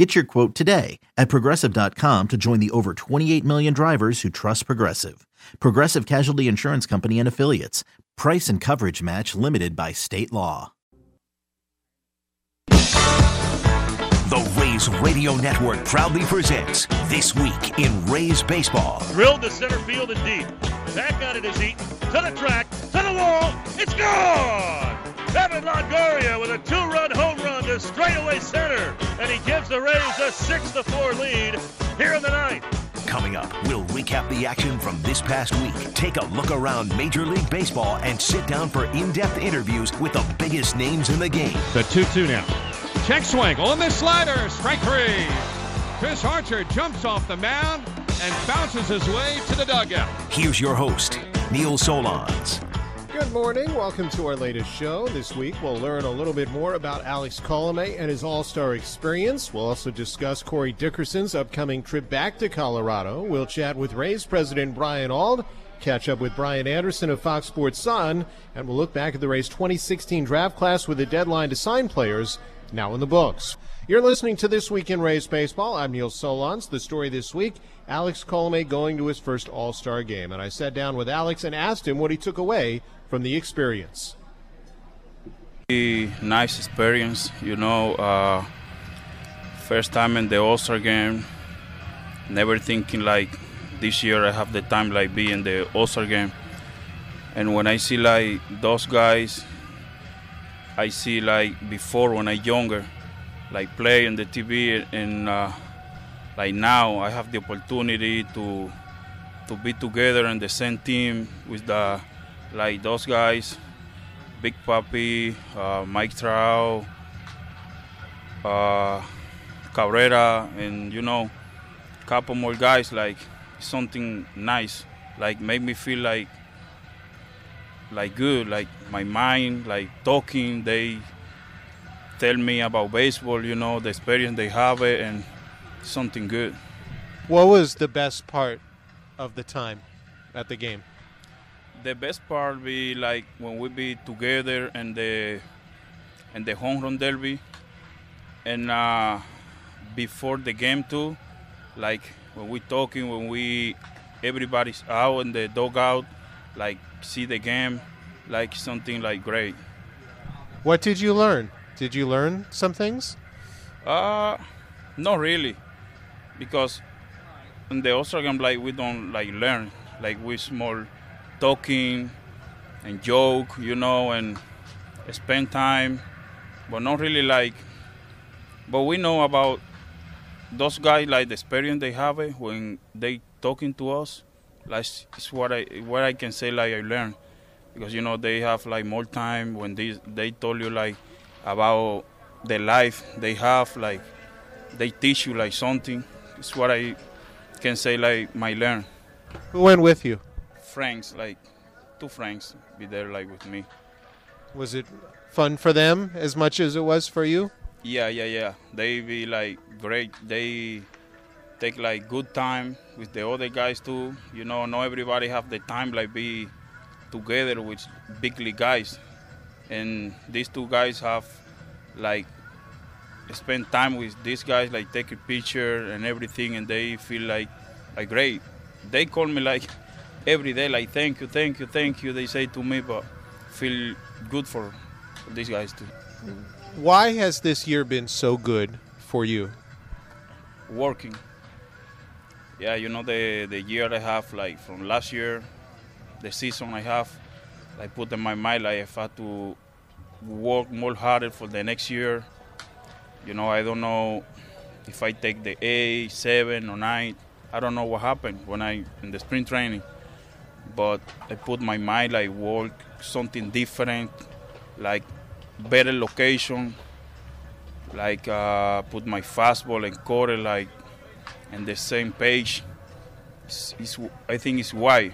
Get your quote today at progressive.com to join the over 28 million drivers who trust Progressive. Progressive Casualty Insurance Company and Affiliates. Price and coverage match limited by state law. The Rays Radio Network proudly presents This Week in Rays Baseball. Drilled to center field and deep. Back on it is Eaton. To the track. To the wall. It's gone! Evan Longoria with a two-run home run to straightaway center. And he gives the Rays a 6 to 4 lead here in the ninth. Coming up, we'll recap the action from this past week, take a look around Major League Baseball, and sit down for in depth interviews with the biggest names in the game. The 2 2 now. Check swing on the slider. Strike three. Chris Archer jumps off the mound and bounces his way to the dugout. Here's your host, Neil Solondz. Good morning. Welcome to our latest show. This week, we'll learn a little bit more about Alex Colome and his All Star experience. We'll also discuss Corey Dickerson's upcoming trip back to Colorado. We'll chat with Rays President Brian Auld, catch up with Brian Anderson of Fox Sports Sun, and we'll look back at the Rays 2016 draft class with a deadline to sign players now in the books. You're listening to This Week in Rays Baseball. I'm Neil Solondz. The story this week Alex Colome going to his first All Star game. And I sat down with Alex and asked him what he took away from the experience. The Nice experience, you know. Uh, first time in the All Star game. Never thinking like this year I have the time like be in the All Star game. And when I see like those guys, I see like before when I younger, like play on the TV and uh, like now I have the opportunity to to be together in the same team with the like those guys, Big Papi, uh, Mike Trout, uh, Cabrera, and you know, couple more guys. Like something nice, like make me feel like like good, like my mind, like talking. They tell me about baseball, you know, the experience they have it, and something good. What was the best part of the time at the game? the best part be like when we be together and the and the home run derby and uh, before the game too like when we talking when we everybody's out in the dugout like see the game like something like great what did you learn did you learn some things uh not really because in the game like we don't like learn like we small talking and joke, you know, and spend time, but not really like. But we know about those guys, like the experience they have when they talking to us. Like it's what I what I can say like I learned, because you know they have like more time when they they told you like about the life they have, like they teach you like something. It's what I can say like my learn. Who went with you? friends, like two friends, be there like with me. Was it fun for them as much as it was for you? Yeah, yeah, yeah. They be like great. They take like good time with the other guys too. You know, not everybody have the time like be together with big league guys, and these two guys have like spend time with these guys, like take a picture and everything, and they feel like like great. They call me like every day like thank you, thank you, thank you. They say to me, but feel good for, for these guys too. Why has this year been so good for you? Working. Yeah, you know the the year I have like from last year, the season I have, I put in my mind like if I have to work more harder for the next year. You know, I don't know if I take the A, seven or nine. I don't know what happened when I in the spring training but I put my mind like work something different, like better location, like uh, put my fastball and quarter like in the same page. I think it's why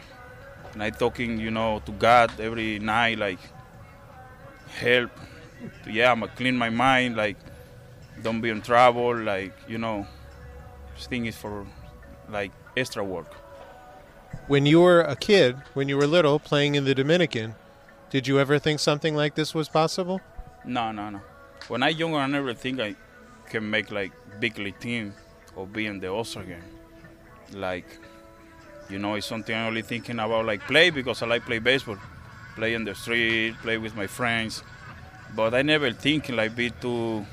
and I talking, you know, to God every night, like help. Yeah, I'ma clean my mind, like don't be in trouble, like you know, this thing is for like extra work. When you were a kid, when you were little, playing in the Dominican, did you ever think something like this was possible? No, no, no. When I younger, I never think I can make like big league team or be in the game. Like, you know, it's something I'm only thinking about like play because I like play baseball, play in the street, play with my friends. But I never think like be too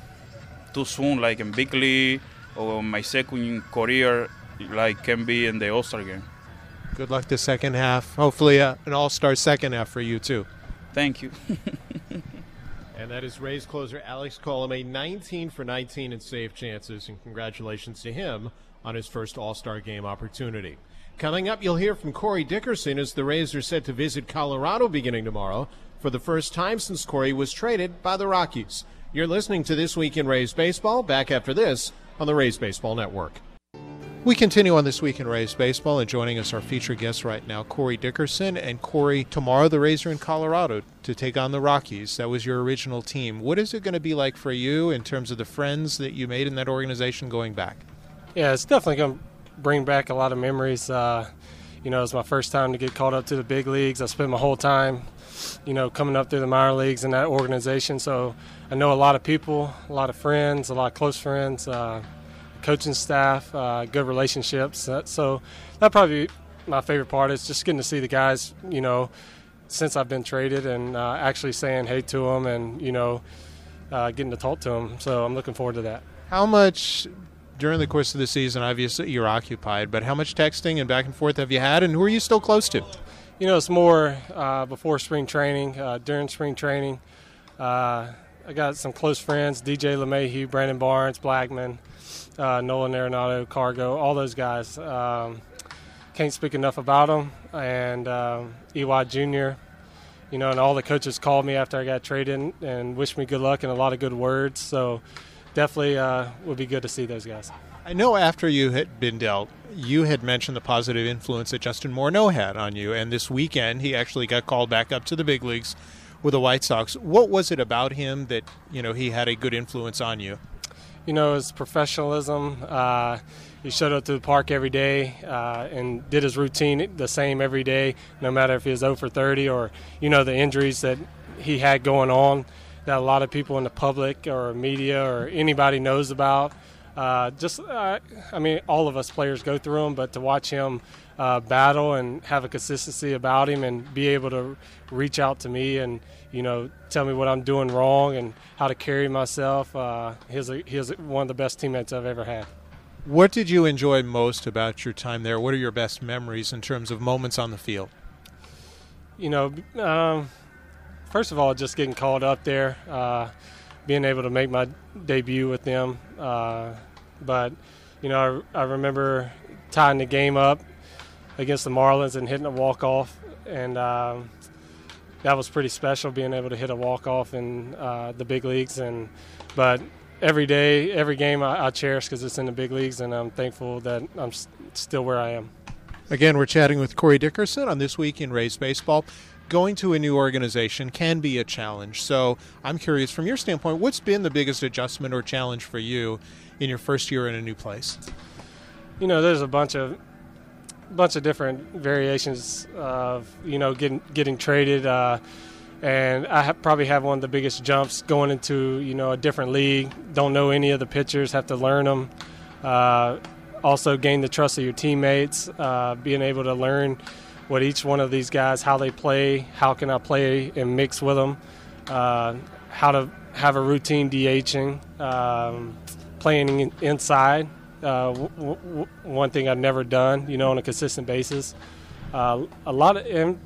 too soon like in big league or my second career like can be in the All Star game. Good luck the second half. Hopefully, uh, an All Star second half for you too. Thank you. And that is Rays closer Alex Colome, 19 for 19 in save chances, and congratulations to him on his first All Star game opportunity. Coming up, you'll hear from Corey Dickerson as the Rays are set to visit Colorado beginning tomorrow for the first time since Corey was traded by the Rockies. You're listening to This Week in Rays Baseball. Back after this on the Rays Baseball Network. We continue on this week in Rays baseball, and joining us our featured guest right now, Corey Dickerson. And Corey, tomorrow the Rays are in Colorado to take on the Rockies. That was your original team. What is it going to be like for you in terms of the friends that you made in that organization going back? Yeah, it's definitely going to bring back a lot of memories. Uh, you know, it's my first time to get called up to the big leagues. I spent my whole time, you know, coming up through the minor leagues in that organization. So I know a lot of people, a lot of friends, a lot of close friends. Uh, coaching staff, uh, good relationships. Uh, so that probably my favorite part is just getting to see the guys, you know, since I've been traded and uh, actually saying hey to them and, you know, uh, getting to talk to them. So I'm looking forward to that. How much during the course of the season, obviously you're occupied, but how much texting and back and forth have you had and who are you still close to? You know, it's more uh, before spring training, uh, during spring training. I got some close friends, DJ LeMahieu, Brandon Barnes, Blackmon uh, Nolan Arenado, Cargo, all those guys. Um, can't speak enough about them. And um, EY Jr., you know, and all the coaches called me after I got traded and wished me good luck and a lot of good words. So definitely uh, would be good to see those guys. I know after you had been dealt, you had mentioned the positive influence that Justin Morneau had on you, and this weekend he actually got called back up to the big leagues with the White Sox. What was it about him that you know he had a good influence on you? You know, his professionalism. Uh, he showed up to the park every day uh, and did his routine the same every day, no matter if he was 0 for 30 or, you know, the injuries that he had going on that a lot of people in the public or media or anybody knows about. Uh, just, uh, I mean, all of us players go through them, but to watch him uh, battle and have a consistency about him and be able to reach out to me and you know tell me what I'm doing wrong and how to carry myself. Uh, he's a, he's one of the best teammates I've ever had. What did you enjoy most about your time there? What are your best memories in terms of moments on the field? You know, um, first of all, just getting called up there, uh, being able to make my debut with them. Uh, but you know, I, I remember tying the game up against the Marlins and hitting a walk off, and um, that was pretty special being able to hit a walk off in uh, the big leagues. And but every day, every game, I, I cherish because it's in the big leagues, and I'm thankful that I'm still where I am. Again, we're chatting with Corey Dickerson on this week in Rays baseball. Going to a new organization can be a challenge. So I'm curious, from your standpoint, what's been the biggest adjustment or challenge for you in your first year in a new place? You know, there's a bunch of bunch of different variations of you know getting getting traded. Uh, and I ha- probably have one of the biggest jumps going into you know a different league. Don't know any of the pitchers, have to learn them. Uh, also, gain the trust of your teammates. Uh, being able to learn what each one of these guys, how they play, how can I play and mix with them, uh, how to have a routine DHing, um, playing inside, uh, w- w- one thing I've never done, you know, on a consistent basis. Uh, a lot of in,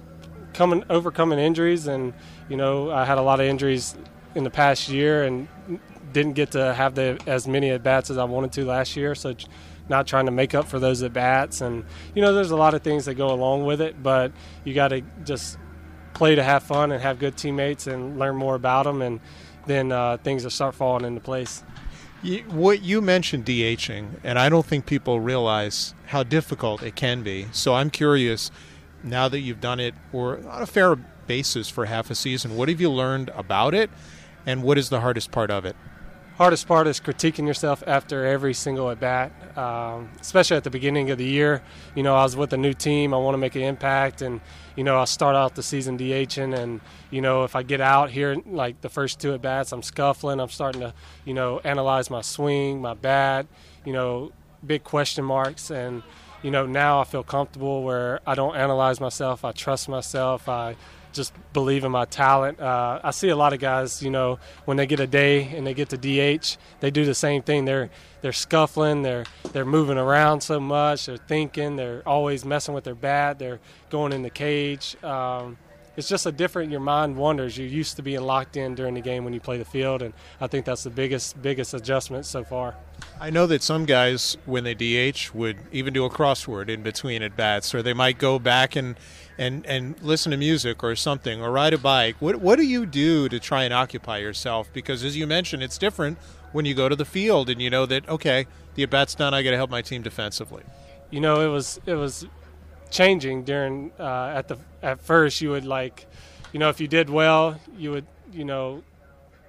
coming overcoming injuries, and you know, I had a lot of injuries in the past year, and didn't get to have the as many at bats as I wanted to last year. So, not trying to make up for those at bats, and you know, there's a lot of things that go along with it, but you got to just play to have fun and have good teammates and learn more about them, and then uh, things will start falling into place. You, what you mentioned DHing, and I don't think people realize how difficult it can be. So I'm curious, now that you've done it or on a fair basis for half a season, what have you learned about it, and what is the hardest part of it? hardest part is critiquing yourself after every single at bat, um, especially at the beginning of the year. You know, I was with a new team. I want to make an impact, and you know, I start out the season DHing, and you know, if I get out here like the first two at bats, I'm scuffling. I'm starting to, you know, analyze my swing, my bat. You know, big question marks, and you know, now I feel comfortable where I don't analyze myself. I trust myself. I just believe in my talent. Uh, I see a lot of guys, you know, when they get a day and they get to DH, they do the same thing. They're they're scuffling, they're they're moving around so much, they're thinking, they're always messing with their bat, they're going in the cage. Um, it's just a different. Your mind wanders. You're used to being locked in during the game when you play the field, and I think that's the biggest biggest adjustment so far. I know that some guys, when they DH, would even do a crossword in between at bats, or they might go back and and and listen to music or something, or ride a bike. What what do you do to try and occupy yourself? Because as you mentioned, it's different when you go to the field and you know that okay, the at bat's done. I got to help my team defensively. You know, it was it was changing during uh, at the at first you would like you know if you did well you would you know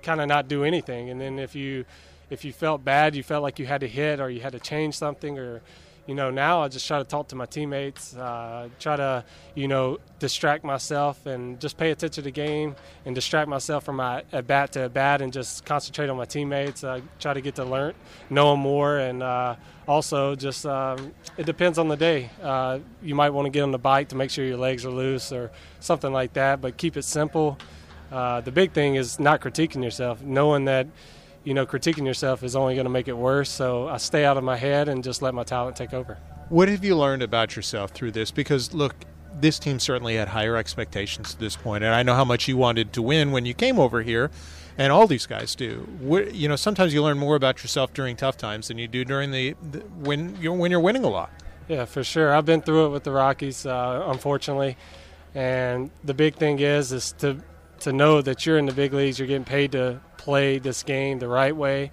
kind of not do anything. And then if you if you felt bad you felt like you had to hit or you had to change something or you know, now I just try to talk to my teammates, uh, try to, you know, distract myself and just pay attention to the game and distract myself from my at bat to at bat and just concentrate on my teammates. I try to get to learn, know them more, and uh, also just um, it depends on the day. Uh, you might want to get on the bike to make sure your legs are loose or something like that, but keep it simple. Uh, the big thing is not critiquing yourself, knowing that you know, critiquing yourself is only going to make it worse. So I stay out of my head and just let my talent take over. What have you learned about yourself through this? Because look, this team certainly had higher expectations to this point, and I know how much you wanted to win when you came over here, and all these guys do. You know, sometimes you learn more about yourself during tough times than you do during the, the when you're when you're winning a lot. Yeah, for sure. I've been through it with the Rockies, uh, unfortunately, and the big thing is is to to know that you're in the big leagues, you're getting paid to play this game the right way.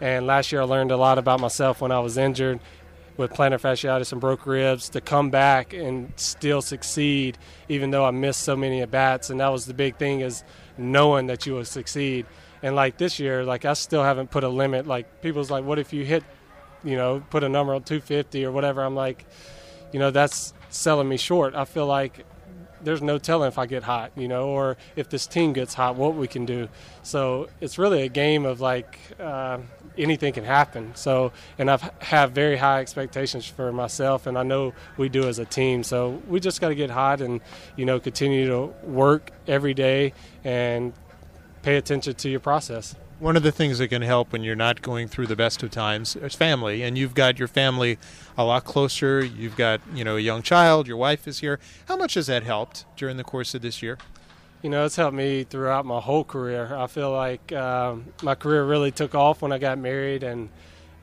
And last year I learned a lot about myself when I was injured with plantar fasciitis and broke ribs to come back and still succeed even though I missed so many at bats and that was the big thing is knowing that you will succeed. And like this year, like I still haven't put a limit. Like people's like, what if you hit, you know, put a number on 250 or whatever? I'm like, you know, that's selling me short. I feel like there's no telling if I get hot, you know, or if this team gets hot, what we can do. So it's really a game of like uh, anything can happen. So, and I've have very high expectations for myself, and I know we do as a team. So we just got to get hot and you know continue to work every day and pay attention to your process one of the things that can help when you're not going through the best of times is family and you've got your family a lot closer. You've got you know a young child your wife is here. How much has that helped during the course of this year? You know it's helped me throughout my whole career. I feel like um, my career really took off when i got married and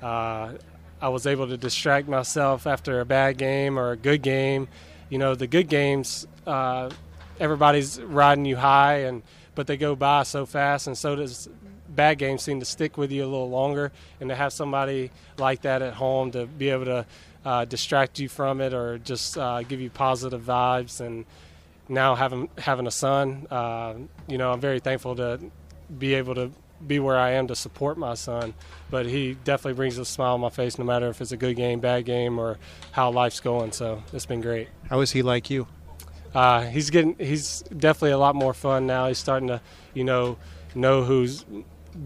uh, i was able to distract myself after a bad game or a good game. You know the good games uh, everybody's riding you high and but they go by so fast and so does bad games seem to stick with you a little longer, and to have somebody like that at home to be able to uh, distract you from it or just uh, give you positive vibes. And now having having a son, uh, you know, I'm very thankful to be able to be where I am to support my son. But he definitely brings a smile on my face, no matter if it's a good game, bad game, or how life's going. So it's been great. How is he like you? Uh, he's getting. He's definitely a lot more fun now. He's starting to, you know, know who's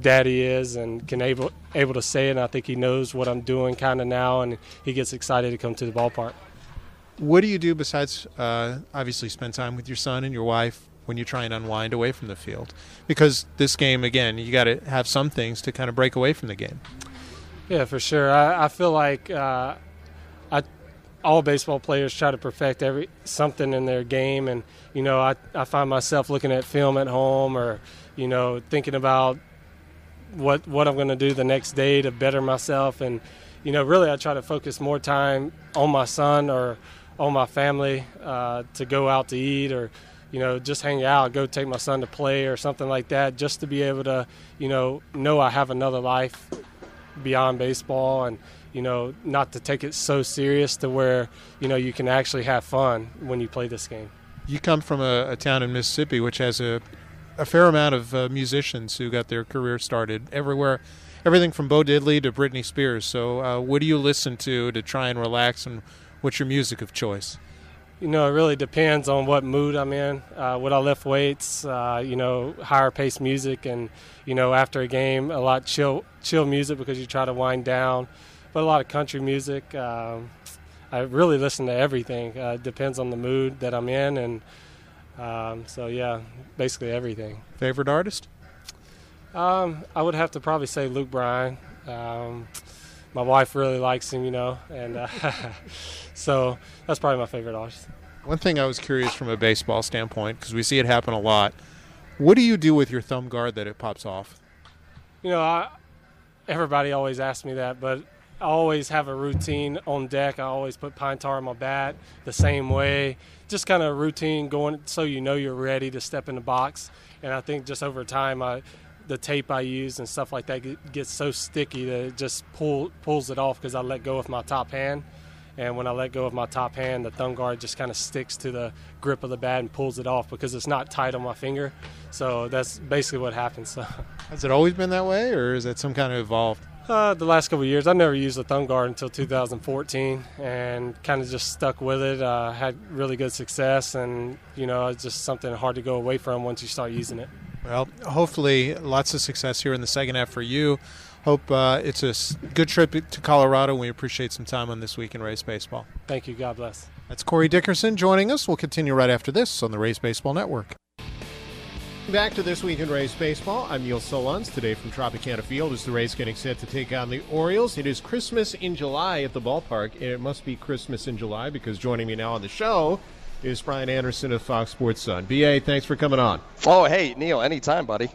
daddy is and can able able to say it. And I think he knows what I'm doing kind of now, and he gets excited to come to the ballpark. What do you do besides uh, obviously spend time with your son and your wife when you try and unwind away from the field? Because this game, again, you got to have some things to kind of break away from the game. Yeah, for sure. I, I feel like uh, I all baseball players try to perfect every something in their game, and you know, I I find myself looking at film at home or you know thinking about what what I'm going to do the next day to better myself. And you know, really, I try to focus more time on my son or on my family uh, to go out to eat or you know just hang out, go take my son to play or something like that, just to be able to you know know I have another life beyond baseball and you know, not to take it so serious to where you know you can actually have fun when you play this game. You come from a, a town in Mississippi which has a a fair amount of uh, musicians who got their career started everywhere, everything from Bo Diddley to Britney Spears. So, uh, what do you listen to to try and relax, and what's your music of choice? You know, it really depends on what mood I'm in. Uh, would I lift weights? Uh, you know, higher pace music, and you know, after a game, a lot chill, chill music because you try to wind down. But a lot of country music. Um, I really listen to everything. Uh, it depends on the mood that I'm in, and um, so yeah, basically everything. Favorite artist? Um, I would have to probably say Luke Bryan. Um, my wife really likes him, you know, and uh, so that's probably my favorite artist. One thing I was curious from a baseball standpoint, because we see it happen a lot. What do you do with your thumb guard that it pops off? You know, I, everybody always asks me that, but I always have a routine on deck. I always put pine tar on my bat the same way. Just kind of routine going so you know you're ready to step in the box. And I think just over time, I, the tape I use and stuff like that gets so sticky that it just pull, pulls it off because I let go of my top hand. And when I let go of my top hand, the thumb guard just kind of sticks to the grip of the bat and pulls it off because it's not tight on my finger. So that's basically what happens. So. Has it always been that way, or is it some kind of evolved? Uh, the last couple years, I never used a thumb guard until 2014, and kind of just stuck with it. Uh, had really good success, and you know, it's just something hard to go away from once you start using it. Well, hopefully, lots of success here in the second half for you. Hope uh, it's a good trip to Colorado. We appreciate some time on this week in Rays baseball. Thank you. God bless. That's Corey Dickerson joining us. We'll continue right after this on the Rays Baseball Network. Back to this week in Rays baseball. I'm Neil Solondz. Today from Tropicana Field as the Rays getting set to take on the Orioles. It is Christmas in July at the ballpark, and it must be Christmas in July because joining me now on the show is Brian Anderson of Fox Sports Sun. BA, thanks for coming on. Oh, hey, Neil, anytime, buddy.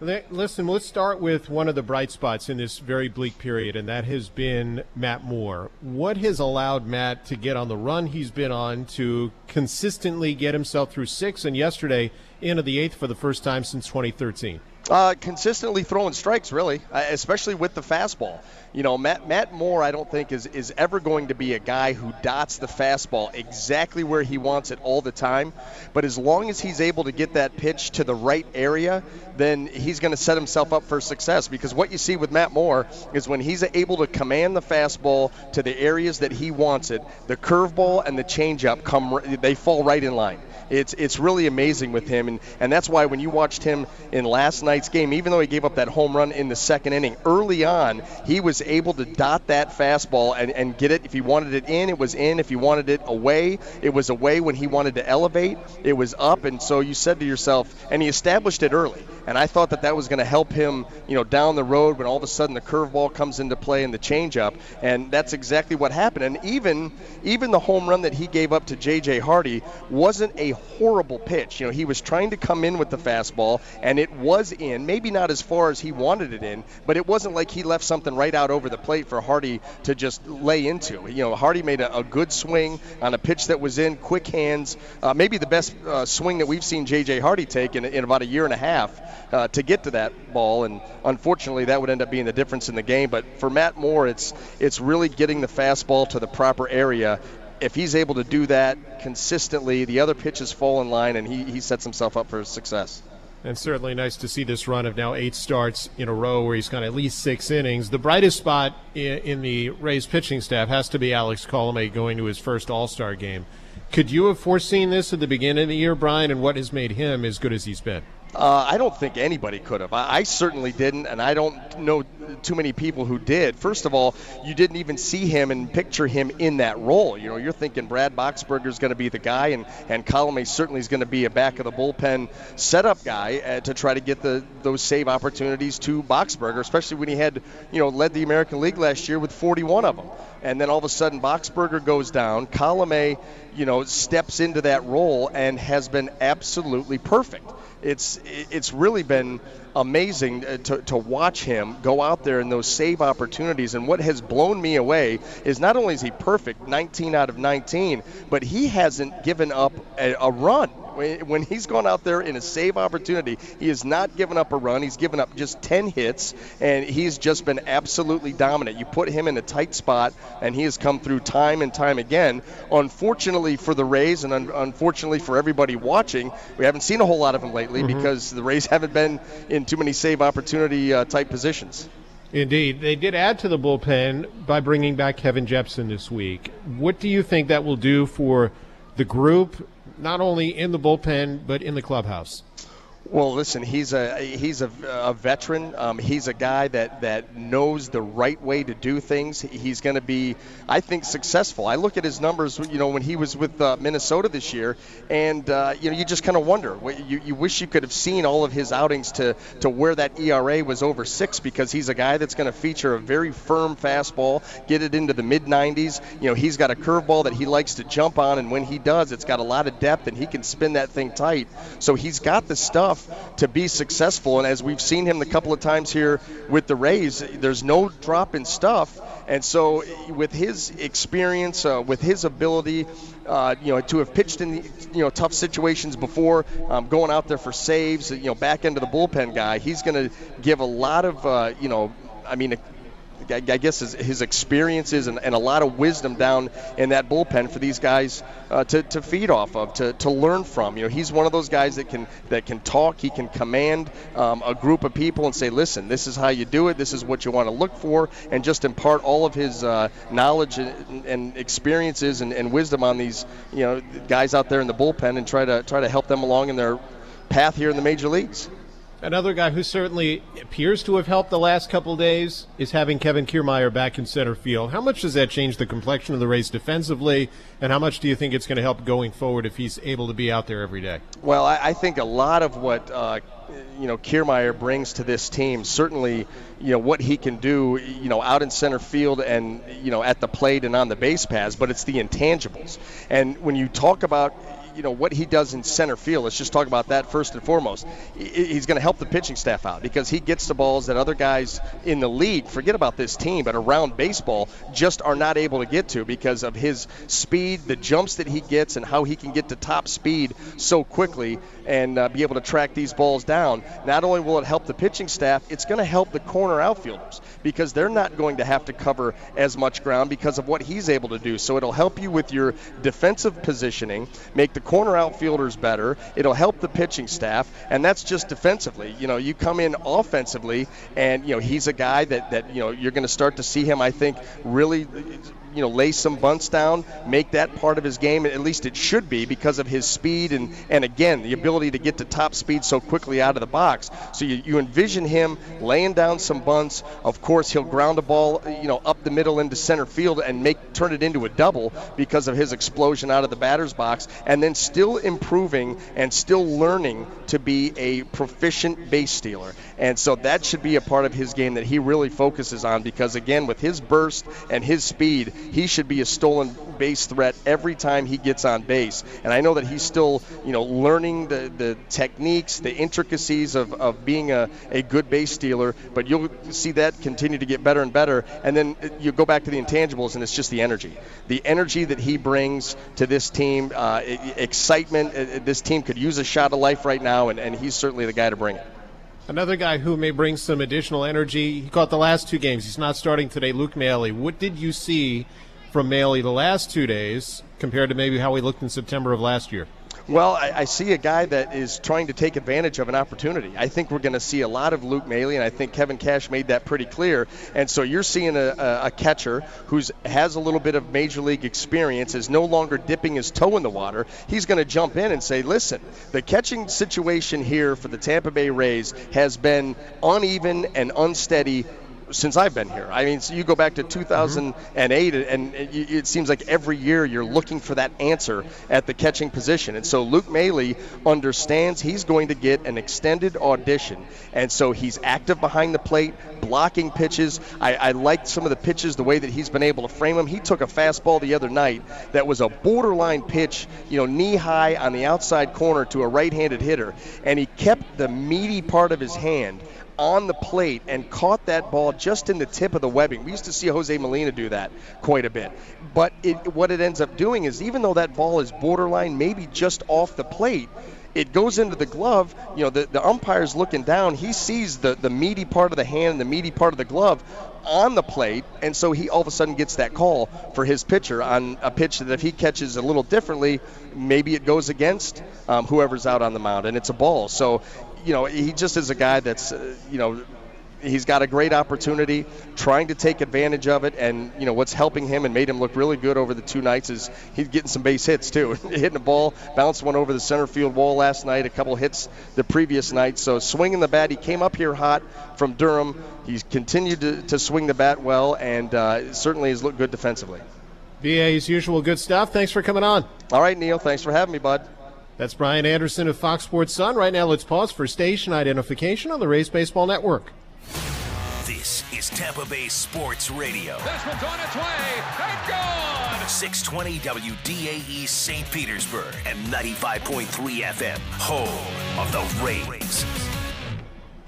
Listen, let's start with one of the bright spots in this very bleak period, and that has been Matt Moore. What has allowed Matt to get on the run he's been on to consistently get himself through six, and yesterday – into the eighth for the first time since 2013. Uh, consistently throwing strikes, really, uh, especially with the fastball. You know, Matt, Matt Moore, I don't think is is ever going to be a guy who dots the fastball exactly where he wants it all the time. But as long as he's able to get that pitch to the right area, then he's going to set himself up for success. Because what you see with Matt Moore is when he's able to command the fastball to the areas that he wants it, the curveball and the changeup come, they fall right in line. It's it's really amazing with him, and, and that's why when you watched him in last night's game, even though he gave up that home run in the second inning, early on he was able to dot that fastball and, and get it. If he wanted it in, it was in. If he wanted it away, it was away. When he wanted to elevate, it was up. And so you said to yourself, and he established it early. And I thought that that was going to help him, you know, down the road when all of a sudden the curveball comes into play and the changeup, and that's exactly what happened. And even even the home run that he gave up to J.J. Hardy wasn't a horrible pitch. You know, he was trying to come in with the fastball, and it was in. Maybe not as far as he wanted it in, but it wasn't like he left something right out over the plate for Hardy to just lay into. You know, Hardy made a, a good swing on a pitch that was in, quick hands. Uh, maybe the best uh, swing that we've seen J.J. Hardy take in, in about a year and a half uh, to get to that ball, and unfortunately, that would end up being the difference in the game. But for Matt Moore, it's it's really getting the fastball to the proper area if he's able to do that consistently, the other pitches fall in line, and he, he sets himself up for success. And certainly nice to see this run of now eight starts in a row where he's got at least six innings. The brightest spot in, in the Rays pitching staff has to be Alex Colome going to his first All Star game. Could you have foreseen this at the beginning of the year, Brian, and what has made him as good as he's been? Uh, I don't think anybody could have. I, I, certainly didn't, and I don't know too many people who did. First of all, you didn't even see him and picture him in that role. You know, you're thinking Brad Boxberger is going to be the guy, and and Colome certainly is going to be a back of the bullpen setup guy uh, to try to get the those save opportunities to Boxberger, especially when he had you know led the American League last year with 41 of them, and then all of a sudden Boxberger goes down. Colome, you know, steps into that role and has been absolutely perfect it's it's really been amazing uh, to, to watch him go out there in those save opportunities. And what has blown me away is not only is he perfect, 19 out of 19, but he hasn't given up a, a run When he's gone out there in a save opportunity, he has not given up a run. He's given up just 10 hits, and he's just been absolutely dominant. You put him in a tight spot, and he has come through time and time again. Unfortunately for the Rays, and un- unfortunately for everybody watching, we haven't seen a whole lot of him lately Mhm. because the Rays haven't been in too many save opportunity uh, type positions. Indeed. They did add to the bullpen by bringing back Kevin Jepsen this week. What do you think that will do for the group, not only in the bullpen, but in the clubhouse? Well, listen, he's a he's a, a veteran. Um, he's a guy that, that knows the right way to do things. He's going to be, I think, successful. I look at his numbers, you know, when he was with uh, Minnesota this year, and uh, you know, you just kind of wonder. You, you wish you could have seen all of his outings to to where that ERA was over six, because he's a guy that's going to feature a very firm fastball, get it into the mid 90s. You know, he's got a curveball that he likes to jump on, and when he does, it's got a lot of depth, and he can spin that thing tight. So he's got the stuff to be successful. And as we've seen him a couple of times here with the Rays, there's no drop in stuff. And so, with his experience, uh, with his ability, uh, you know, to have pitched in the, you know tough situations before, um, going out there for saves, you know, back into the bullpen guy, he's going to give a lot of uh, you know, I mean. I guess his, his experiences and, and, a lot of wisdom down in that bullpen for these guys uh, to, to feed off of, to, to learn from. You know, he's one of those guys that can that can talk. He can command um, a group of people and say, "Listen, this is how you do it. This is what you want to look for," and just impart all of his uh, knowledge and, and experiences and, and wisdom on these you know guys out there in the bullpen and try to try to help them along in their path here in the major leagues. Another guy who certainly appears to have helped the last couple days is having Kevin Kiermaier back in center field. How much does that change the complexion of the Rays defensively, and how much do you think it's going to help going forward if he's able to be out there every day? Well, I, I think a lot of what uh, you know Kiermaier brings to this team, certainly, you know what he can do, you know, out in center field and you know at the plate and on the base paths, but it's the intangibles. And when you talk about you know what he does in center field. Let's just talk about that first and foremost. He's going to help the pitching staff out because he gets the balls that other guys in the league, forget about this team, but around baseball, just are not able to get to because of his speed, the jumps that he gets, and how he can get to top speed so quickly and uh, be able to track these balls down. Not only will it help the pitching staff, it's going to help the corner outfielders because they're not going to have to cover as much ground because of what he's able to do. So it'll help you with your defensive positioning, make the corner outfielders better. It'll help the pitching staff, and that's just defensively. You know, you come in offensively, and you know he's a guy that that you know you're going to start to see him. I think really you know lay some bunts down, make that part of his game. At least it should be because of his speed and and again the ability to get to top speed so quickly out of the box. So you, you envision him laying down some bunts. Of course, he'll ground a ball you know up the middle into center field and make turn it into a double because of his explosion out of the batter's box, and then still improving and still learning to be a proficient base stealer. And so that should be a part of his game that he really focuses on because again with his burst and his speed he should be a stolen base threat every time he gets on base. And I know that he's still, you know, learning the, the techniques, the intricacies of, of being a, a good base stealer, but you'll see that continue to get better and better. And then you go back to the intangibles, and it's just the energy. The energy that he brings to this team, uh, excitement. This team could use a shot of life right now, and, and he's certainly the guy to bring it. Another guy who may bring some additional energy. He caught the last two games. He's not starting today. Luke Maile. What did you see from Maile the last two days compared to maybe how he looked in September of last year? Well, I, I, see a guy that is trying to take advantage of an opportunity. I think we're going to see a lot of Luke Maile, and I think Kevin Cash made that pretty clear. And so you're seeing a, a, a catcher who has a little bit of major league experience, is no longer dipping his toe in the water. He's going to jump in and say, listen, the catching situation here for the Tampa Bay Rays has been uneven and unsteady since I've been here. I mean, so you go back to 2008, mm-hmm. and it seems like every year you're looking for that answer at the catching position. And so Luke Maile understands he's going to get an extended audition, and so he's active behind the plate, blocking pitches. I, I liked some of the pitches, the way that he's been able to frame them. He took a fastball the other night that was a borderline pitch, you know, knee high on the outside corner to a right-handed hitter, and he kept the meaty part of his hand on the plate and caught that ball just in the tip of the webbing. We used to see Jose Molina do that quite a bit. But it, what it ends up doing is even though that ball is borderline, maybe just off the plate, it goes into the glove. You know, the, the umpire's looking down. He sees the, the meaty part of the hand and the meaty part of the glove on the plate, and so he all of a sudden gets that call for his pitcher on a pitch that if he catches a little differently, maybe it goes against um, whoever's out on the mound, and it's a ball. So, you know, he just is a guy that's, uh, you know, he's got a great opportunity, trying to take advantage of it. And you know what's helping him and made him look really good over the two nights is he's getting some base hits too, hitting a ball, bounced one over the center field wall last night, a couple hits the previous night. So swinging the bat, he came up here hot from Durham. He's continued to, to swing the bat well, and uh, certainly has looked good defensively. BA's usual good stuff. Thanks for coming on. All right, Neil. Thanks for having me, bud. That's Brian Anderson of Fox Sports Sun. Right now, let's pause for station identification on the Rays Baseball Network. This is Tampa Bay Sports Radio. This one's on its way and gone. 620 WDAE St. Petersburg and 95.3 FM, home of the Rays.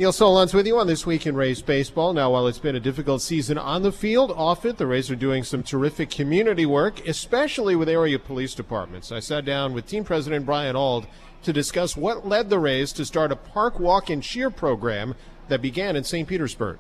Neil Solondz with you on This Week in Rays Baseball. Now, while it's been a difficult season on the field, off it, the Rays are doing some terrific community work, especially with area police departments. I sat down with team president Brian Auld to discuss what led the Rays to start a park walk and cheer program that began in St. Petersburg.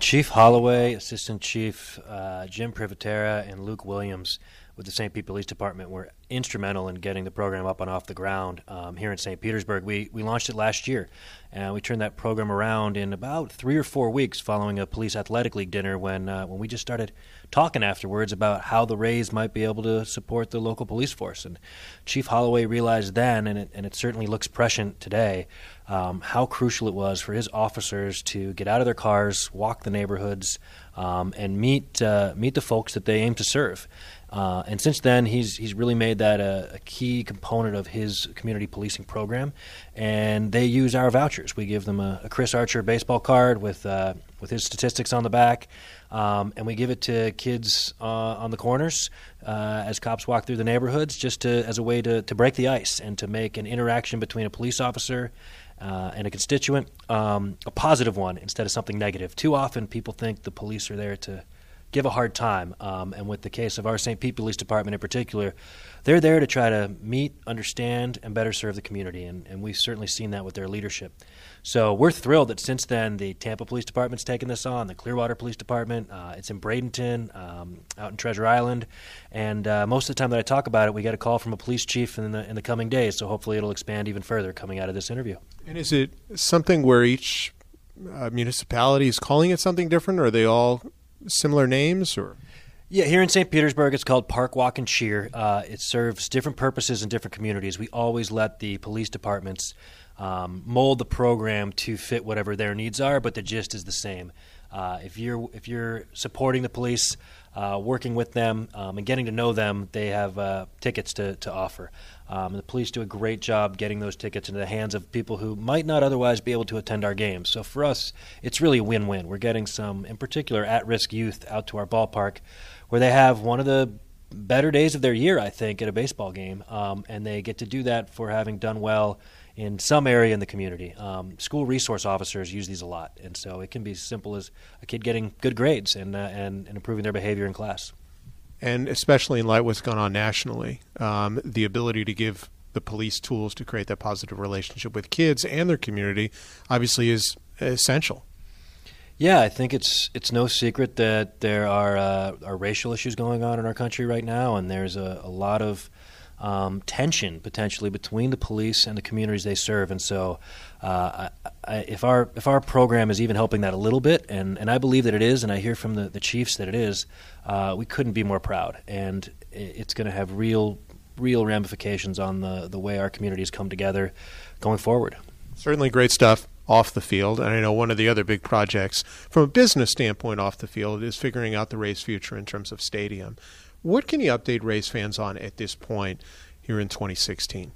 Chief Holloway, Assistant Chief uh, Jim Privatera, and Luke Williams with the St. Pete Police Department were instrumental in getting the program up and off the ground um, here in St. Petersburg. We, we launched it last year, and we turned that program around in about three or four weeks following a police athletic league dinner when, uh, when we just started talking afterwards about how the Rays might be able to support the local police force. And Chief Holloway realized then, and it, and it certainly looks prescient today, um, how crucial it was for his officers to get out of their cars, walk the neighborhoods, um, and meet uh, meet the folks that they aim to serve. Uh, and since then, he's he's really made that a, a, key component of his community policing program. And they use our vouchers. We give them a, a Chris Archer baseball card with uh, with his statistics on the back, um, and we give it to kids uh, on the corners uh, as cops walk through the neighborhoods, just to, as a way to, to break the ice and to make an interaction between a police officer uh, and a constituent um, a positive one instead of something negative. Too often, people think the police are there to give a hard time. Um, and with the case of our St. Pete Police Department in particular, they're there to try to meet, understand, and better serve the community. And, and we've certainly seen that with their leadership. So we're thrilled that since then, the Tampa Police Department's taken this on, the Clearwater Police Department, uh, it's in Bradenton, um, out in Treasure Island. And uh, most of the time that I talk about it, we get a call from a police chief in the, in the coming days. So hopefully it'll expand even further coming out of this interview. And is it something where each uh, municipality is calling it something different, or are they all similar names or? Yeah, here in St. Petersburg, it's called Park Walk and Cheer. Uh, it serves different purposes in different communities. We always let the police departments um, mold the program to fit whatever their needs are, but the gist is the same. Uh, if you're if you're supporting the police, uh, working with them, um, and getting to know them, they have uh, tickets to, to offer. Um, the police do a great job getting those tickets into the hands of people who might not otherwise be able to attend our games. So for us, it's really a win win. We're getting some, in particular, at risk youth out to our ballpark where they have one of the better days of their year, I think, at a baseball game. Um, and they get to do that for having done well in some area in the community. Um, school resource officers use these a lot. And so it can be as simple as a kid getting good grades and, uh, and, and improving their behavior in class and especially in light of what's gone on nationally, um, the ability to give the police tools to create that positive relationship with kids and their community obviously is essential. Yeah, I think it's it's no secret that there are uh, are racial issues going on in our country right now, and there's a, a lot of um, tension potentially between the police and the communities they serve. And so, uh, I, I, if our if our program is even helping that a little bit, and, and I believe that it is, and I hear from the, the chiefs that it is, uh, we couldn't be more proud. And it's going to have real real ramifications on the the way our communities come together going forward. Certainly, great stuff off the field. And I know one of the other big projects from a business standpoint off the field is figuring out the Rays future in terms of stadium. What can you update Rays fans on at this point here in 2016?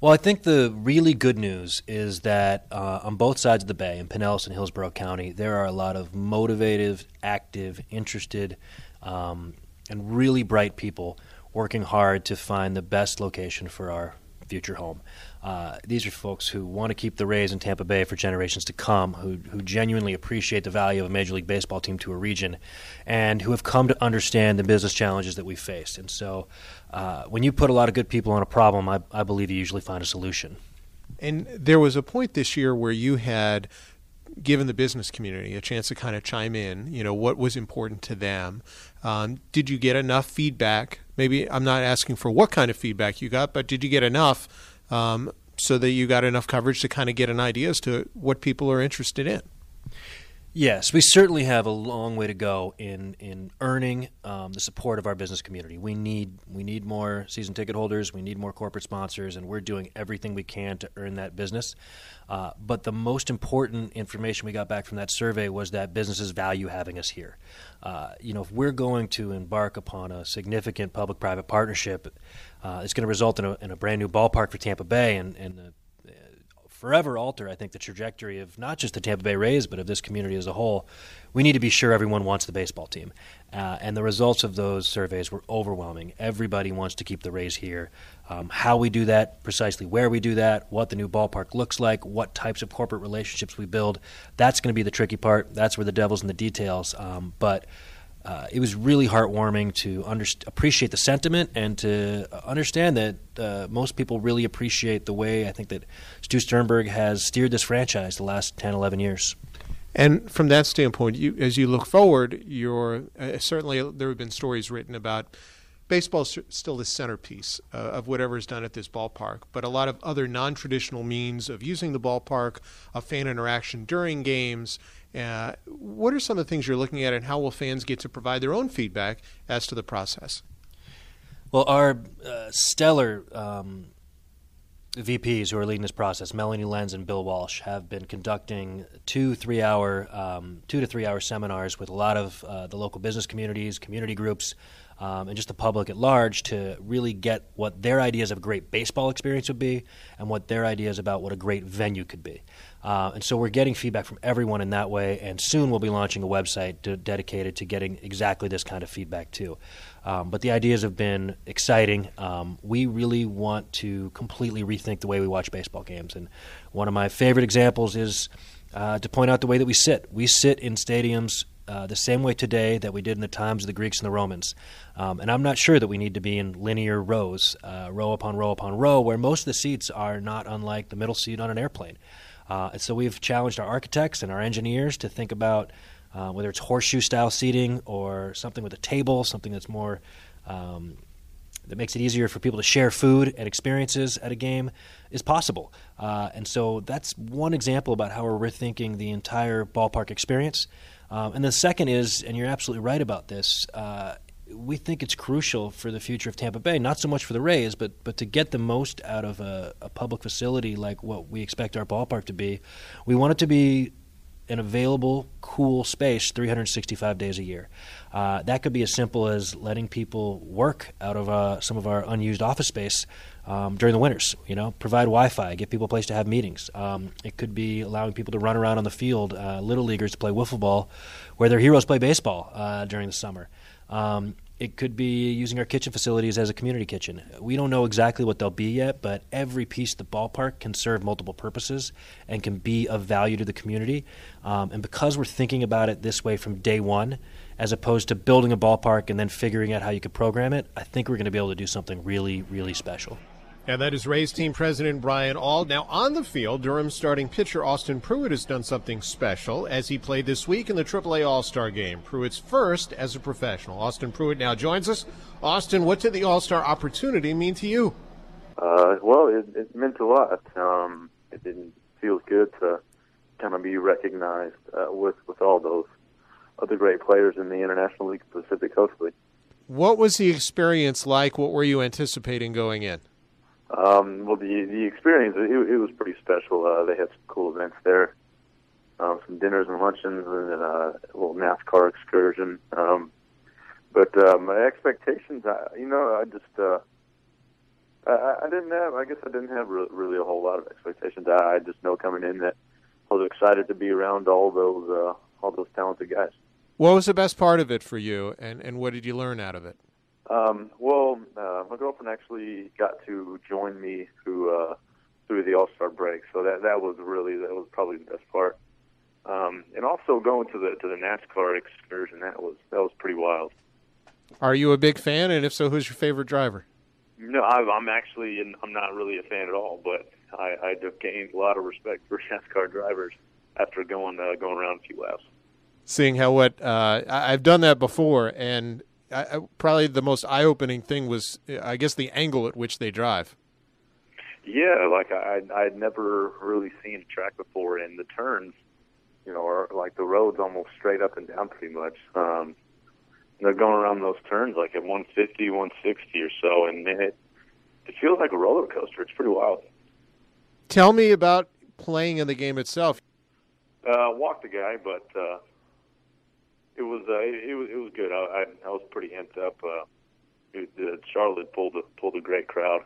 Well, I think the really good news is that uh, on both sides of the bay, in Pinellas and Hillsborough County, there are a lot of motivated, active, interested, um, and really bright people working hard to find the best location for our future home. Uh, these are folks who want to keep the Rays in Tampa Bay for generations to come, who, who genuinely appreciate the value of a Major League Baseball team to a region, and who have come to understand the business challenges that we faced. And so, uh, when you put a lot of good people on a problem, I, I believe you usually find a solution. And there was a point this year where you had given the business community a chance to kind of chime in, you know, what was important to them. Um, did you get enough feedback? Maybe I'm not asking for what kind of feedback you got, but did you get enough um, so that you got enough coverage to kind of get an idea as to what people are interested in? Yes, we certainly have a long way to go in in earning um, the support of our business community. We need we need more season ticket holders. We need more corporate sponsors, and we're doing everything we can to earn that business. Uh, but the most important information we got back from that survey was that businesses value having us here. Uh, you know, if we're going to embark upon a significant public-private partnership, uh, it's going to result in a, in a brand new ballpark for Tampa Bay, and and the forever alter, I think, the trajectory of not just the Tampa Bay Rays, but of this community as a whole. We need to be sure everyone wants the baseball team. Uh, and the results of those surveys were overwhelming. Everybody wants to keep the Rays here. Um, how we do that, precisely where we do that, what the new ballpark looks like, what types of corporate relationships we build, that's going to be the tricky part. That's where the devil's in the details. Um, but uh, it was really heartwarming to under- appreciate the sentiment and to understand that uh, most people really appreciate the way I think that Stu Sternberg has steered this franchise the last 10, 11 years. And from that standpoint, you, as you look forward, you're uh, certainly there have been stories written about baseball is still the centerpiece uh, of whatever is done at this ballpark, but a lot of other non-traditional means of using the ballpark, of fan interaction during games, uh, what are some of the things you're looking at, and how will fans get to provide their own feedback as to the process? Well, our uh, stellar um, VPs who are leading this process, Melanie Lenz and Bill Walsh, have been conducting two three-hour, um, two to three-hour seminars with a lot of uh, the local business communities, community groups, um, and just the public at large to really get what their ideas of a great baseball experience would be and what their ideas about what a great venue could be. Uh, and so we're getting feedback from everyone in that way, and soon we'll be launching a website to, dedicated to getting exactly this kind of feedback too. Um, but the ideas have been exciting. Um, we really want to completely rethink the way we watch baseball games, and one of my favorite examples is uh, to point out the way that we sit. We sit in stadiums uh, the same way today that we did in the times of the Greeks and the Romans. Um, and I'm not sure that we need to be in linear rows, uh, row upon row upon row, where most of the seats are not unlike the middle seat on an airplane. Uh, and so we've challenged our architects and our engineers to think about uh, whether it's horseshoe style seating or something with a table, something that's more. Um, that makes it easier for people to share food and experiences at a game is possible. Uh, and so that's one example about how we're rethinking the entire ballpark experience. Um, and the second is, and you're absolutely right about this, uh, we think it's crucial for the future of Tampa Bay, not so much for the Rays, but but to get the most out of a, a, public facility like what we expect our ballpark to be. We want it to be an available, cool space 365 days a year. Uh, that could be as simple as letting people work out of uh, some of our unused office space um, during the winters. You know, provide Wi-Fi, give people a place to have meetings. Um, it could be allowing people to run around on the field, uh, little leaguers to play wiffle ball, where their heroes play baseball uh, during the summer. Um, it could be using our kitchen facilities as a community kitchen. We don't know exactly what they'll be yet, but every piece of the ballpark can serve multiple purposes and can be of value to the community. Um, and because we're thinking about it this way from day one, as opposed to building a ballpark and then figuring out how you could program it, I think we're going to be able to do something really, really special. And that is Rays team president Brian Auld. Now on the field, Durham starting pitcher Austin Pruitt has done something special as he played this week in the AAA All-Star game. Pruitt's first as a professional. Austin Pruitt now joins us. Austin, what did the All-Star opportunity mean to you? Uh, well, it, it, meant a lot. Um, it feels good to kind of be recognized uh, with with all those other great players in the International League Pacific Coast League. What was the experience like? What were you anticipating going in? Um, well, the the experience it, it was pretty special. Uh, they had some cool events there, um, some dinners and luncheons, and uh, a little NASCAR excursion. Um, but uh, my expectations, I, you know, I just uh, I, I didn't have. I guess I didn't have re- really a whole lot of expectations. I, I just know coming in that I was excited to be around all those uh, all those talented guys. What was the best part of it for you, and and what did you learn out of it? Um, well, uh, my girlfriend actually got to join me, who uh, through the All Star break. So that that was really that was probably the best part. Um, and also going to the to the NASCAR excursion that was that was pretty wild. Are you a big fan? And if so, who's your favorite driver? No, I, I'm actually I'm not really a fan at all, but I, I have gained a lot of respect for NASCAR drivers after going uh, going around a few laps. Seeing how what uh, I've done that before, and I, I, probably the most eye-opening thing was, I guess, the angle at which they drive. Yeah, like I I'd never really seen a track before, and the turns, you know, are like the road's almost straight up and down pretty much. Um, they're going around those turns like at 150, 160 or so, and it it feels like a roller coaster. It's pretty wild. Tell me about playing in the game itself. Uh, walked the guy, but uh, it was uh, it, was it was good. I, I, I was pretty amped up. Uh, it, uh, Charlotte pulled a pulled a great crowd,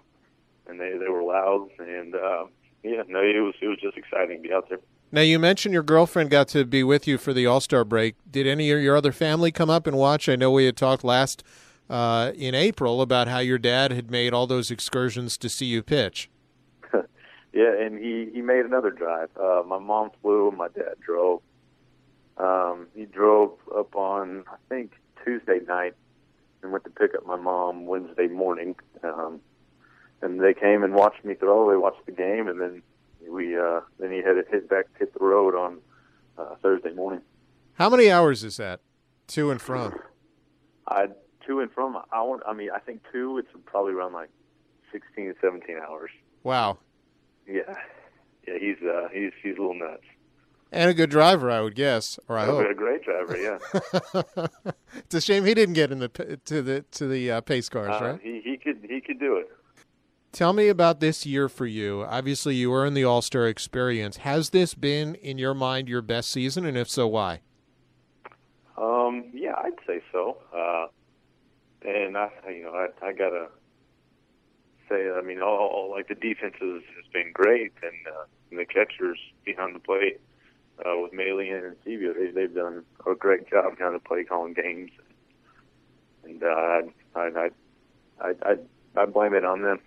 and they they were loud, and uh, yeah, no, it was it was just exciting to be out there. Now you mentioned your girlfriend got to be with you for the All Star break. Did any of your other family come up and watch? I know we had talked last uh, in April about how your dad had made all those excursions to see you pitch. yeah, and he he made another drive. Uh, my mom flew, my dad drove. Um, he drove up on I think Tuesday night and went to pick up my mom Wednesday morning. Um, and they came and watched me throw. They watched the game, and then we uh, then he had to hit back hit the road on uh, Thursday morning. How many hours is that to and from? I to and from. I want. I mean, I think two. It's probably around like sixteen, seventeen hours. Wow. Yeah, yeah. He's uh, he's he's a little nuts. And a good driver, I would guess, or I hope. A great driver, yeah. it's a shame he didn't get in the to the to the uh, pace cars, uh, right? He he could he could do it. Tell me about this year for you. Obviously, you were in the All Star experience. Has this been, in your mind, your best season, and if so, why? Um, yeah, I'd say so. Uh, and I, you know, I, I gotta say, I mean, all, all like the defense has, has been great, and, uh, and the catchers behind the plate uh, with Malian and Sevio, they, they've done a great job kind of play calling games, and uh, I, I, I, I, I blame it on them.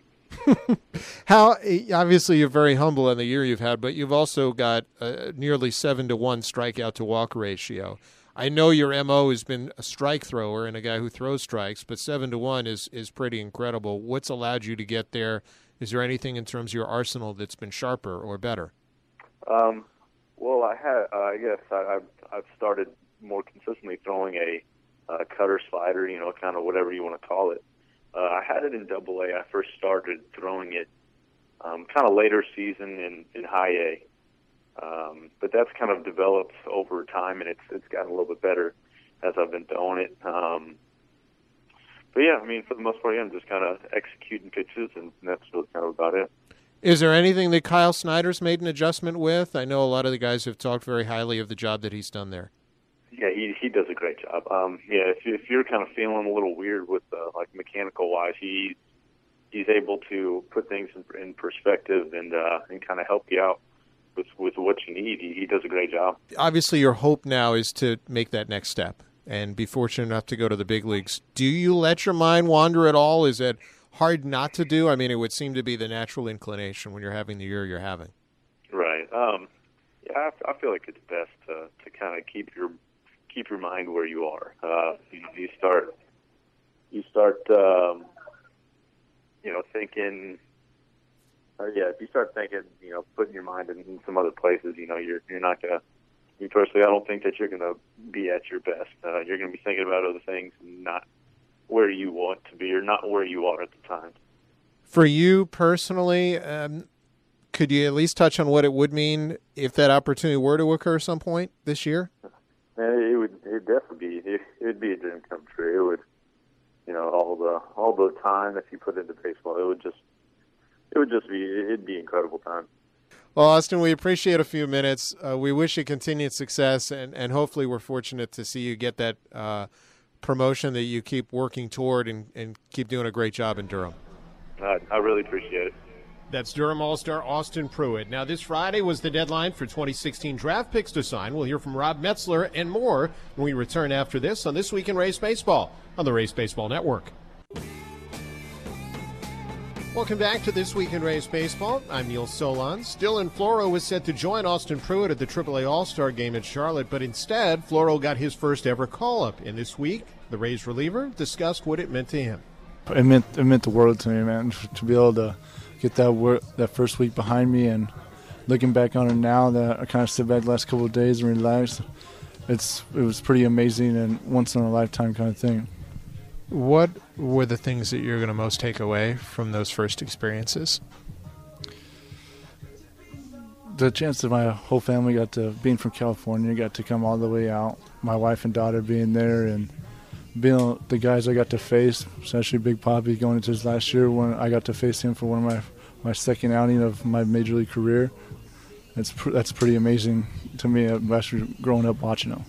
How obviously you're very humble in the year you've had, but you've also got a nearly seven to one strikeout to walk ratio. I know your mo has been a strike thrower and a guy who throws strikes, but seven to one is is pretty incredible. What's allowed you to get there? Is there anything in terms of your arsenal that's been sharper or better? Um, well, I had uh, I guess I, I've I've started more consistently throwing a uh, cutter slider, you know, kind of whatever you want to call it. Uh, I had it in Double A. I first started throwing it um, kind of later season in, in High A, um, but that's kind of developed over time, and it's it's gotten a little bit better as I've been throwing it. Um, but yeah, I mean, for the most part, yeah, I'm just kind of executing pitches, and that's really kind of about it. Is there anything that Kyle Snyder's made an adjustment with? I know a lot of the guys have talked very highly of the job that he's done there. Yeah, he he does a great job. Um, yeah, if if you're kind of feeling a little weird with uh, like mechanical wise, he he's able to put things in, in perspective and uh, and kind of help you out with with what you need. He, he does a great job. Obviously, your hope now is to make that next step and be fortunate enough to go to the big leagues. Do you let your mind wander at all? Is it hard not to do? I mean, it would seem to be the natural inclination when you're having the year you're having. Right. Um, yeah, I, I feel like it's best to to kind of keep your keep your mind where you are. Uh, you, you start, you start, um, you know, thinking. Uh, yeah, if you start thinking, you know, putting your mind in, in some other places, you know, you're you're not gonna. Personally, I don't think that you're gonna be at your best. Uh, you're gonna be thinking about other things, not where you want to be, or not where you are at the time. For you personally, um, could you at least touch on what it would mean if that opportunity were to occur at some point this year? it would it definitely be it, it would be a dream come true. It would you know all the all the time that you put into baseball. It would just it would just be it'd be incredible time. Well, Austin, we appreciate a few minutes. Uh, we wish you continued success, and, and hopefully, we're fortunate to see you get that uh, promotion that you keep working toward and, and keep doing a great job in Durham. I, I really appreciate it. That's Durham All Star Austin Pruitt. Now, this Friday was the deadline for 2016 draft picks to sign. We'll hear from Rob Metzler and more when we return after this on This Week in Rays Baseball on the Rays Baseball Network. Welcome back to This Week in Rays Baseball. I'm Neil Solondz. Dylan Floro was set to join Austin Pruitt at the AAA All Star game in Charlotte, but instead, Floro got his first ever call up. And this week, the Rays reliever discussed what it meant to him. It meant it meant the world to me, man. To be able to get that work, that first week behind me, and looking back on it now, that I kind of sit back the last couple of days and relax. It's it was pretty amazing and once in a lifetime kind of thing. What were the things that you're going to most take away from those first experiences? The chance that my whole family got to, being from California, got to come all the way out. My wife and daughter being there, and being the guys I got to face, especially Big Papi going into his last year when I got to face him for one of my my second outing of my major league career. That's pr- that's pretty amazing to me, uh, especially growing up watching him.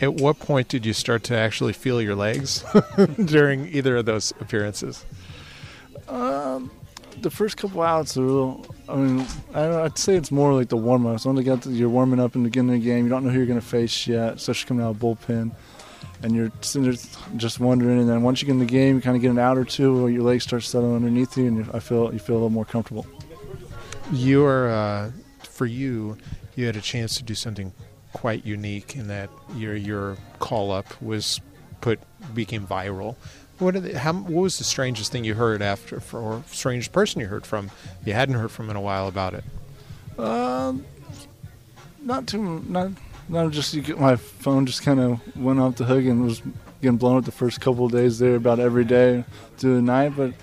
At what point did you start to actually feel your legs during either of those appearances? Um, the first couple outs are a little. I mean, I, would say it's more like the warm ups. Only got you're warming up in the beginning of the game. You don't know who you're going to face yet, especially coming out of bullpen, and you're just wondering. And then once you get in the game, you kind of get an out or two, where your legs start settling underneath you, and I feel you feel a little more comfortable. You are, uh, for you, you had a chance to do something quite unique in that your your call up was put became viral. What, how, what was the strangest thing you heard after, for, or strangest person you heard from? You hadn't heard from in a while about it. Um, not too, not, not just my phone just kind of went off the hook and was getting blown up the first couple of days there about every day through the night. But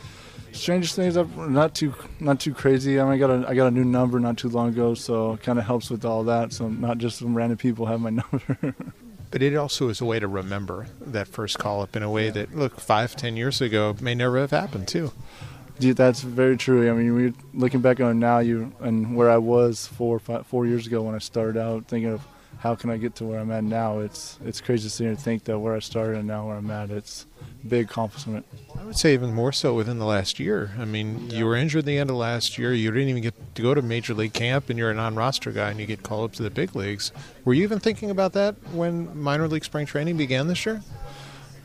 strangest things, not too, not too crazy. I mean, I got a, I got a new number not too long ago, so it kind of helps with all that. So not just some random people have my number. but it also is a way to remember that first call up in a way yeah. that look five ten years ago may never have happened too Dude, that's very true i mean we're looking back on now you and where i was four five, four years ago when i started out thinking of how can i get to where i'm at now it's it's crazy to sit here and think that where i started and now where i'm at it's big accomplishment. I would say even more so within the last year. I mean, yeah. you were injured at the end of last year. You didn't even get to go to major league camp, and you're a non-roster guy, and you get called up to the big leagues. Were you even thinking about that when minor league spring training began this year?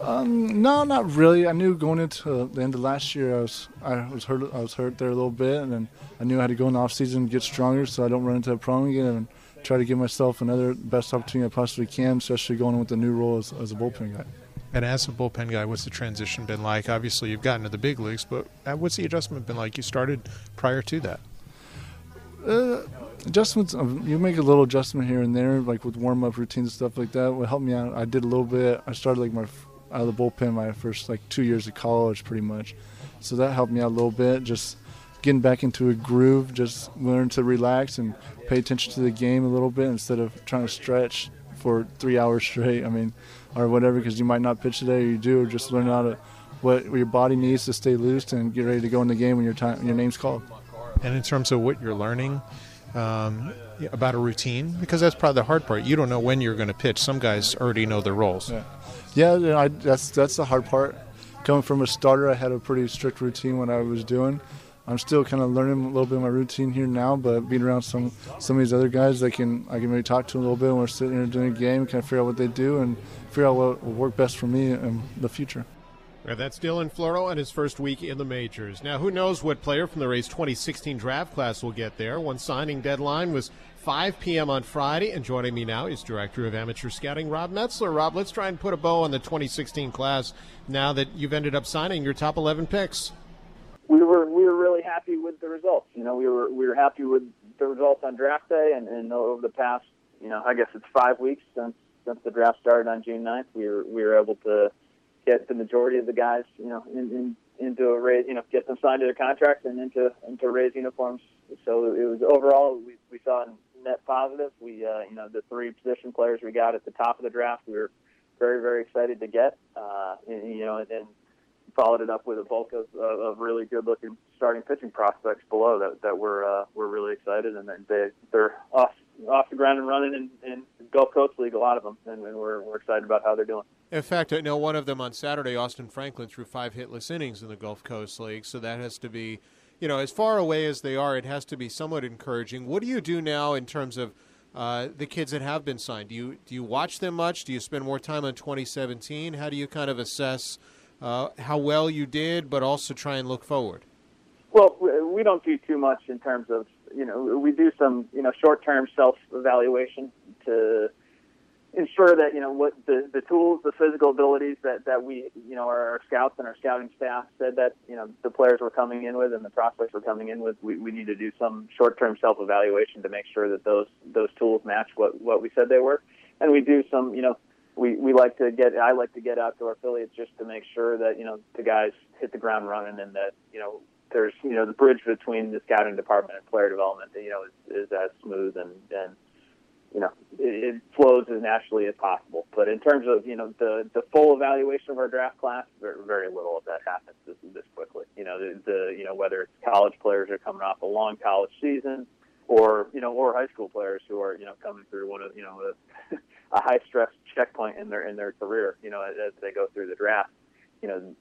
Um, no, not really. I knew going into the end of last year, I was I was hurt. I was hurt there a little bit, and then I knew I had to go in the off season and get stronger, so I don't run into a problem again, and try to give myself another best opportunity I possibly can, especially going with the new role as, as a bullpen guy. And as a bullpen guy, what's the transition been like? Obviously, you've gotten to the big leagues, but uh, what's the adjustment been like? You started prior to that. Uh, adjustments, um, you make a little adjustment here and there, like with warm up routines and stuff like that. Would help me out. I did a little bit. I started like my out of the bullpen my first like two years of college, pretty much. So that helped me out a little bit. Just getting back into a groove, just learn to relax and pay attention to the game a little bit instead of trying to stretch for three hours straight. I mean, or whatever because you might not pitch today or you do or just learn how to what your body needs to stay loose and get ready to go in the game when your time your name's called. And in terms of what you're learning um, about a routine, because that's probably the hard part. You don't know when you're going to pitch. Some guys already know their roles. Yeah, yeah I, that's that's the hard part. Coming from a starter, I had a pretty strict routine when I was doing. I'm still kind of learning a little bit of my routine here now, but being around some some of these other guys, I can I can maybe talk to a little bit when we're sitting here doing a game, kind of figure out what they do and figure out what will work best for me in the future. And that's Dylan Floro on his first week in the majors. Now, who knows what player from the Rays 2016 draft class will get there? One signing deadline was 5 p.m. on Friday, and joining me now is Director of Amateur Scouting, Rob Metzler. Rob, let's try and put a bow on the 2016 class now that you've ended up signing your top 11 picks we were we were really happy with the results. You know, we were we were happy with the results on draft day, and, and over the past, you know, I guess it's five weeks since since the draft started on June 9th, we were we were able to get the majority of the guys, you know, in, in, into a raise, you know, get them signed to their contracts and into into Rays uniforms. So it was overall we we saw a net positive. We uh, you know the three position players we got at the top of the draft, we were very very excited to get. Uh, and, you know, and, and followed it up with a bulk of, of really good looking starting pitching prospects below that that we're uh, we're really excited and they they're off off the ground and running in, in Gulf Coast League a lot of them and, and we're we're excited about how they're doing. In fact, I know one of them on Saturday, Austin Franklin, threw five hitless innings in the Gulf Coast League, so that has to be, you know, as far away as they are, it has to be somewhat encouraging. What do you do now in terms of uh, the kids that have been signed? Do you do you watch them much? Do you spend more time on 2017? How do you kind of assess? Uh, how well you did, but also try and look forward? Well, we don't do too much in terms of you know we do some you know short term self evaluation to ensure that you know what the the tools, the physical abilities that that we you know our, scouts and our scouting staff said that you know the players were coming in with and the prospects were coming in with. We, we need to do some short term self evaluation to make sure that those those tools match what what we said they were, and we do some you know. We, we like to get I like to get out to our affiliates just to make sure that you know the guys hit the ground running and that you know there's you know the bridge between the scouting department and player development you know is, is as smooth and and you know, it, it flows as naturally as possible. But in terms of, you know, the, the full evaluation of our draft class, very, very little of that happens this, this quickly. You know, the, the, you know, whether it's college players are coming off a long college season or, you know, or high school players who are, you know, coming through one of, you know, a, high stress checkpoint in their, in their career, you know, as, they go through the draft, you know,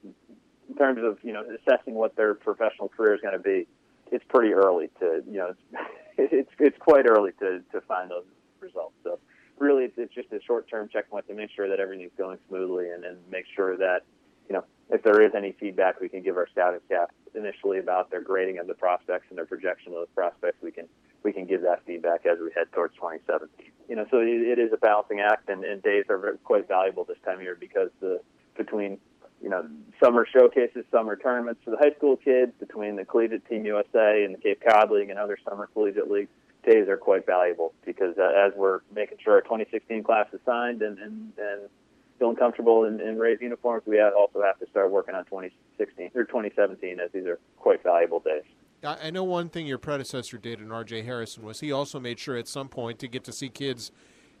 in terms of, you know, assessing what their professional career is going to be, it's pretty early to, you know, it's, it's, it's quite early to, to find those results. So really, it's, it's just a short-term checkpoint to make sure that everything's going smoothly, and then make sure that you know if there is any feedback we can give our scouting staff initially about their grading of the prospects and their projection of those prospects, we can we can give that feedback as we head towards 2017. You know, so it, it is a balancing act, and, and days are very, quite valuable this time of year because the between you know summer showcases, summer tournaments for the high school kids, between the Collegiate Team USA and the Cape Cod League and other summer collegiate leagues days are quite valuable because uh, as we're making sure our 2016 class is signed and, and, and feeling comfortable in, in Rays uniforms, we also have to start working on 2016 or 2017 as these are quite valuable days. I know one thing your predecessor did in R.J. Harrison was he also made sure at some point to get to see kids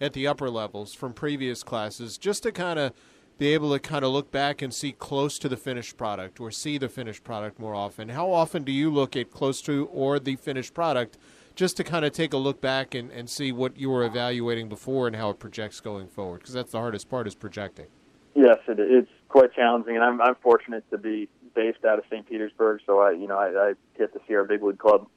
at the upper levels from previous classes just to kind of be able to kind of look back and see close to the finished product or see the finished product more often. How often do you look at close to or the finished product just to kind of take a look back and, and see what you were evaluating before and how it projects going forward? Because that's the hardest part is projecting. Yes, it, it's quite challenging, and I'm, I'm fortunate to be based out of St. Petersburg, so I you know I, I get to see our big league club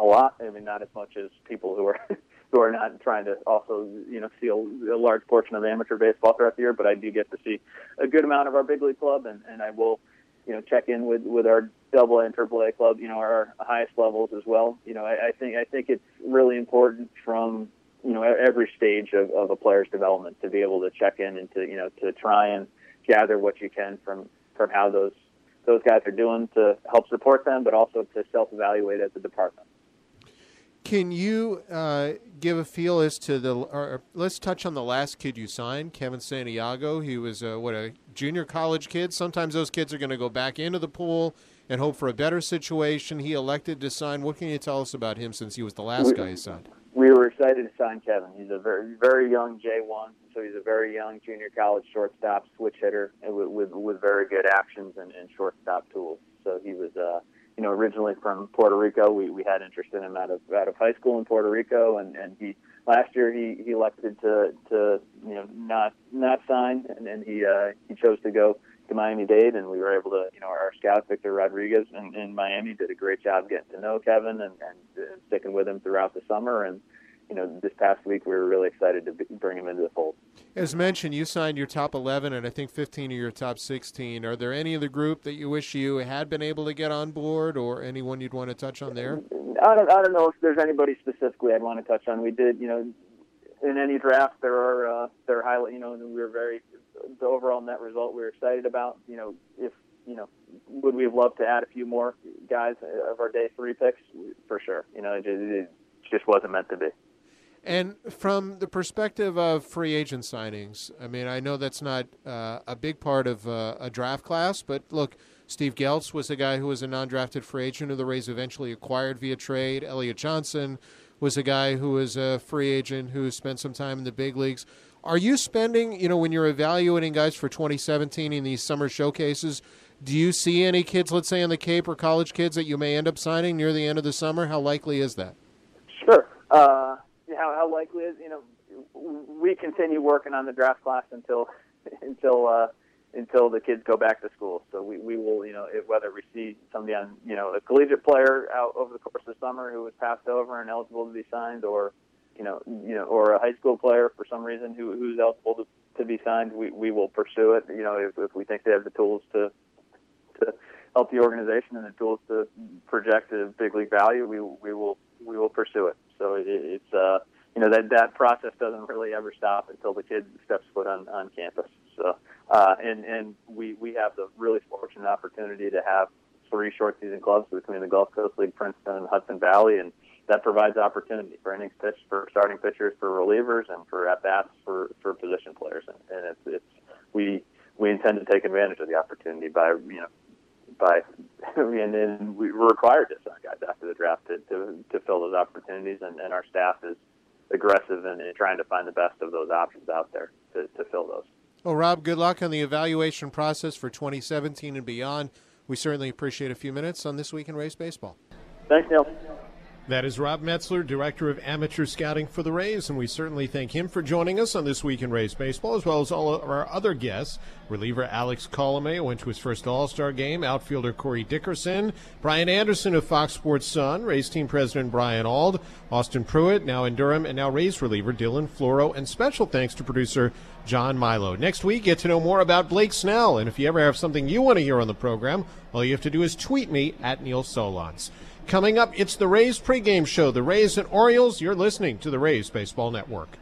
a lot. I mean, not as much as people who are who are not trying to also you know see a, a large portion of amateur baseball throughout the year, but I do get to see a good amount of our big league club, and, and I will you know, check in with with our double A and triple A club, you know, our highest levels as well. You know, I, I think I think it's really important from you know every stage of, of a player's development to be able to check in and to you know to try and gather what you can from from how those those guys are doing to help support them, but also to self evaluate as a department. Can you uh, give a feel as to the? Or let's touch on the last kid you signed, Kevin Santiago. He was a, what a junior college kid. Sometimes those kids are going to go back into the pool and hope for a better situation. He elected to sign. What can you tell us about him since he was the last we, guy you signed? We were excited to sign Kevin. He's a very very young J1, so he's a very young junior college shortstop, switch hitter, with with, with very good actions and, and shortstop tools. So he was. Uh, you know, originally from Puerto Rico. We, we had interest in him out of out of high school in Puerto Rico, and, and he last year he, he elected to to you know not not sign, and, and he uh, he chose to go to Miami Dade, and we were able to you know our scout Victor Rodriguez in, in Miami did a great job getting to know Kevin and, and sticking with him throughout the summer, and you know, this past week we were really excited to bring him into the fold. As mentioned, you signed your top 11 and I think 15 of your top 16. Are there any of the group that you wish you had been able to get on board or anyone you'd want to touch on there? I don't, I don't know if there's anybody specifically I'd want to touch on. We did, you know, in any draft there are uh, there are highlight, you know, we were very the overall net result we were excited about. You know, if you know, would we have loved to add a few more guys of our day three picks? For sure. You know, it just, it just wasn't meant to be. And from the perspective of free agent signings, I mean, I know that's not uh, a big part of uh, a draft class, but look, Steve Geltz was a guy who was a non drafted free agent who the Rays eventually acquired via trade. Elliot Johnson was a guy who was a free agent who spent some time in the big leagues. Are you spending, you know, when you're evaluating guys for 2017 in these summer showcases, do you see any kids, let's say on the Cape or college kids, that you may end up signing near the end of the summer? How likely is that? Sure. Uh how how likely is you know we continue working on the draft class until until uh, until the kids go back to school. So we, we will you know if, whether we see somebody on you know a collegiate player out over the course of summer who was passed over and eligible to be signed, or you know you know or a high school player for some reason who who's eligible to, to be signed, we we will pursue it. You know if, if we think they have the tools to to help the organization and the tools to project a big league value, we we will we will pursue it. So it, it's uh, you know that that process doesn't really ever stop until the kid steps foot on on campus. So uh, and and we we have the really fortunate opportunity to have three short season clubs between the Gulf Coast League, Princeton, and Hudson Valley, and that provides opportunity for innings pitched for starting pitchers, for relievers, and for at bats for for position players. And, and it's it's we we intend to take advantage of the opportunity by you know by and, and we were required to sign guys after the draft to to, to fill those opportunities, and, and our staff is aggressive in, in trying to find the best of those options out there to, to fill those. Well, Rob, good luck on the evaluation process for 2017 and beyond. We certainly appreciate a few minutes on This Week in Rays Baseball. Thanks, Neil. That is Rob Metzler, Director of Amateur Scouting for the Rays, and we certainly thank him for joining us on This Week in Rays Baseball, as well as all of our other guests. Reliever Alex Colome went to his first All Star game, outfielder Corey Dickerson, Brian Anderson of Fox Sports Sun, Rays team president Brian Auld, Austin Pruitt, now in Durham, and now Rays reliever Dylan Floro, and special thanks to producer John Milo. Next week, get to know more about Blake Snell, and if you ever have something you want to hear on the program, all you have to do is tweet me at Neil Solondz. Coming up, it's the Rays pregame show. The Rays and Orioles. You're listening to the Rays Baseball Network.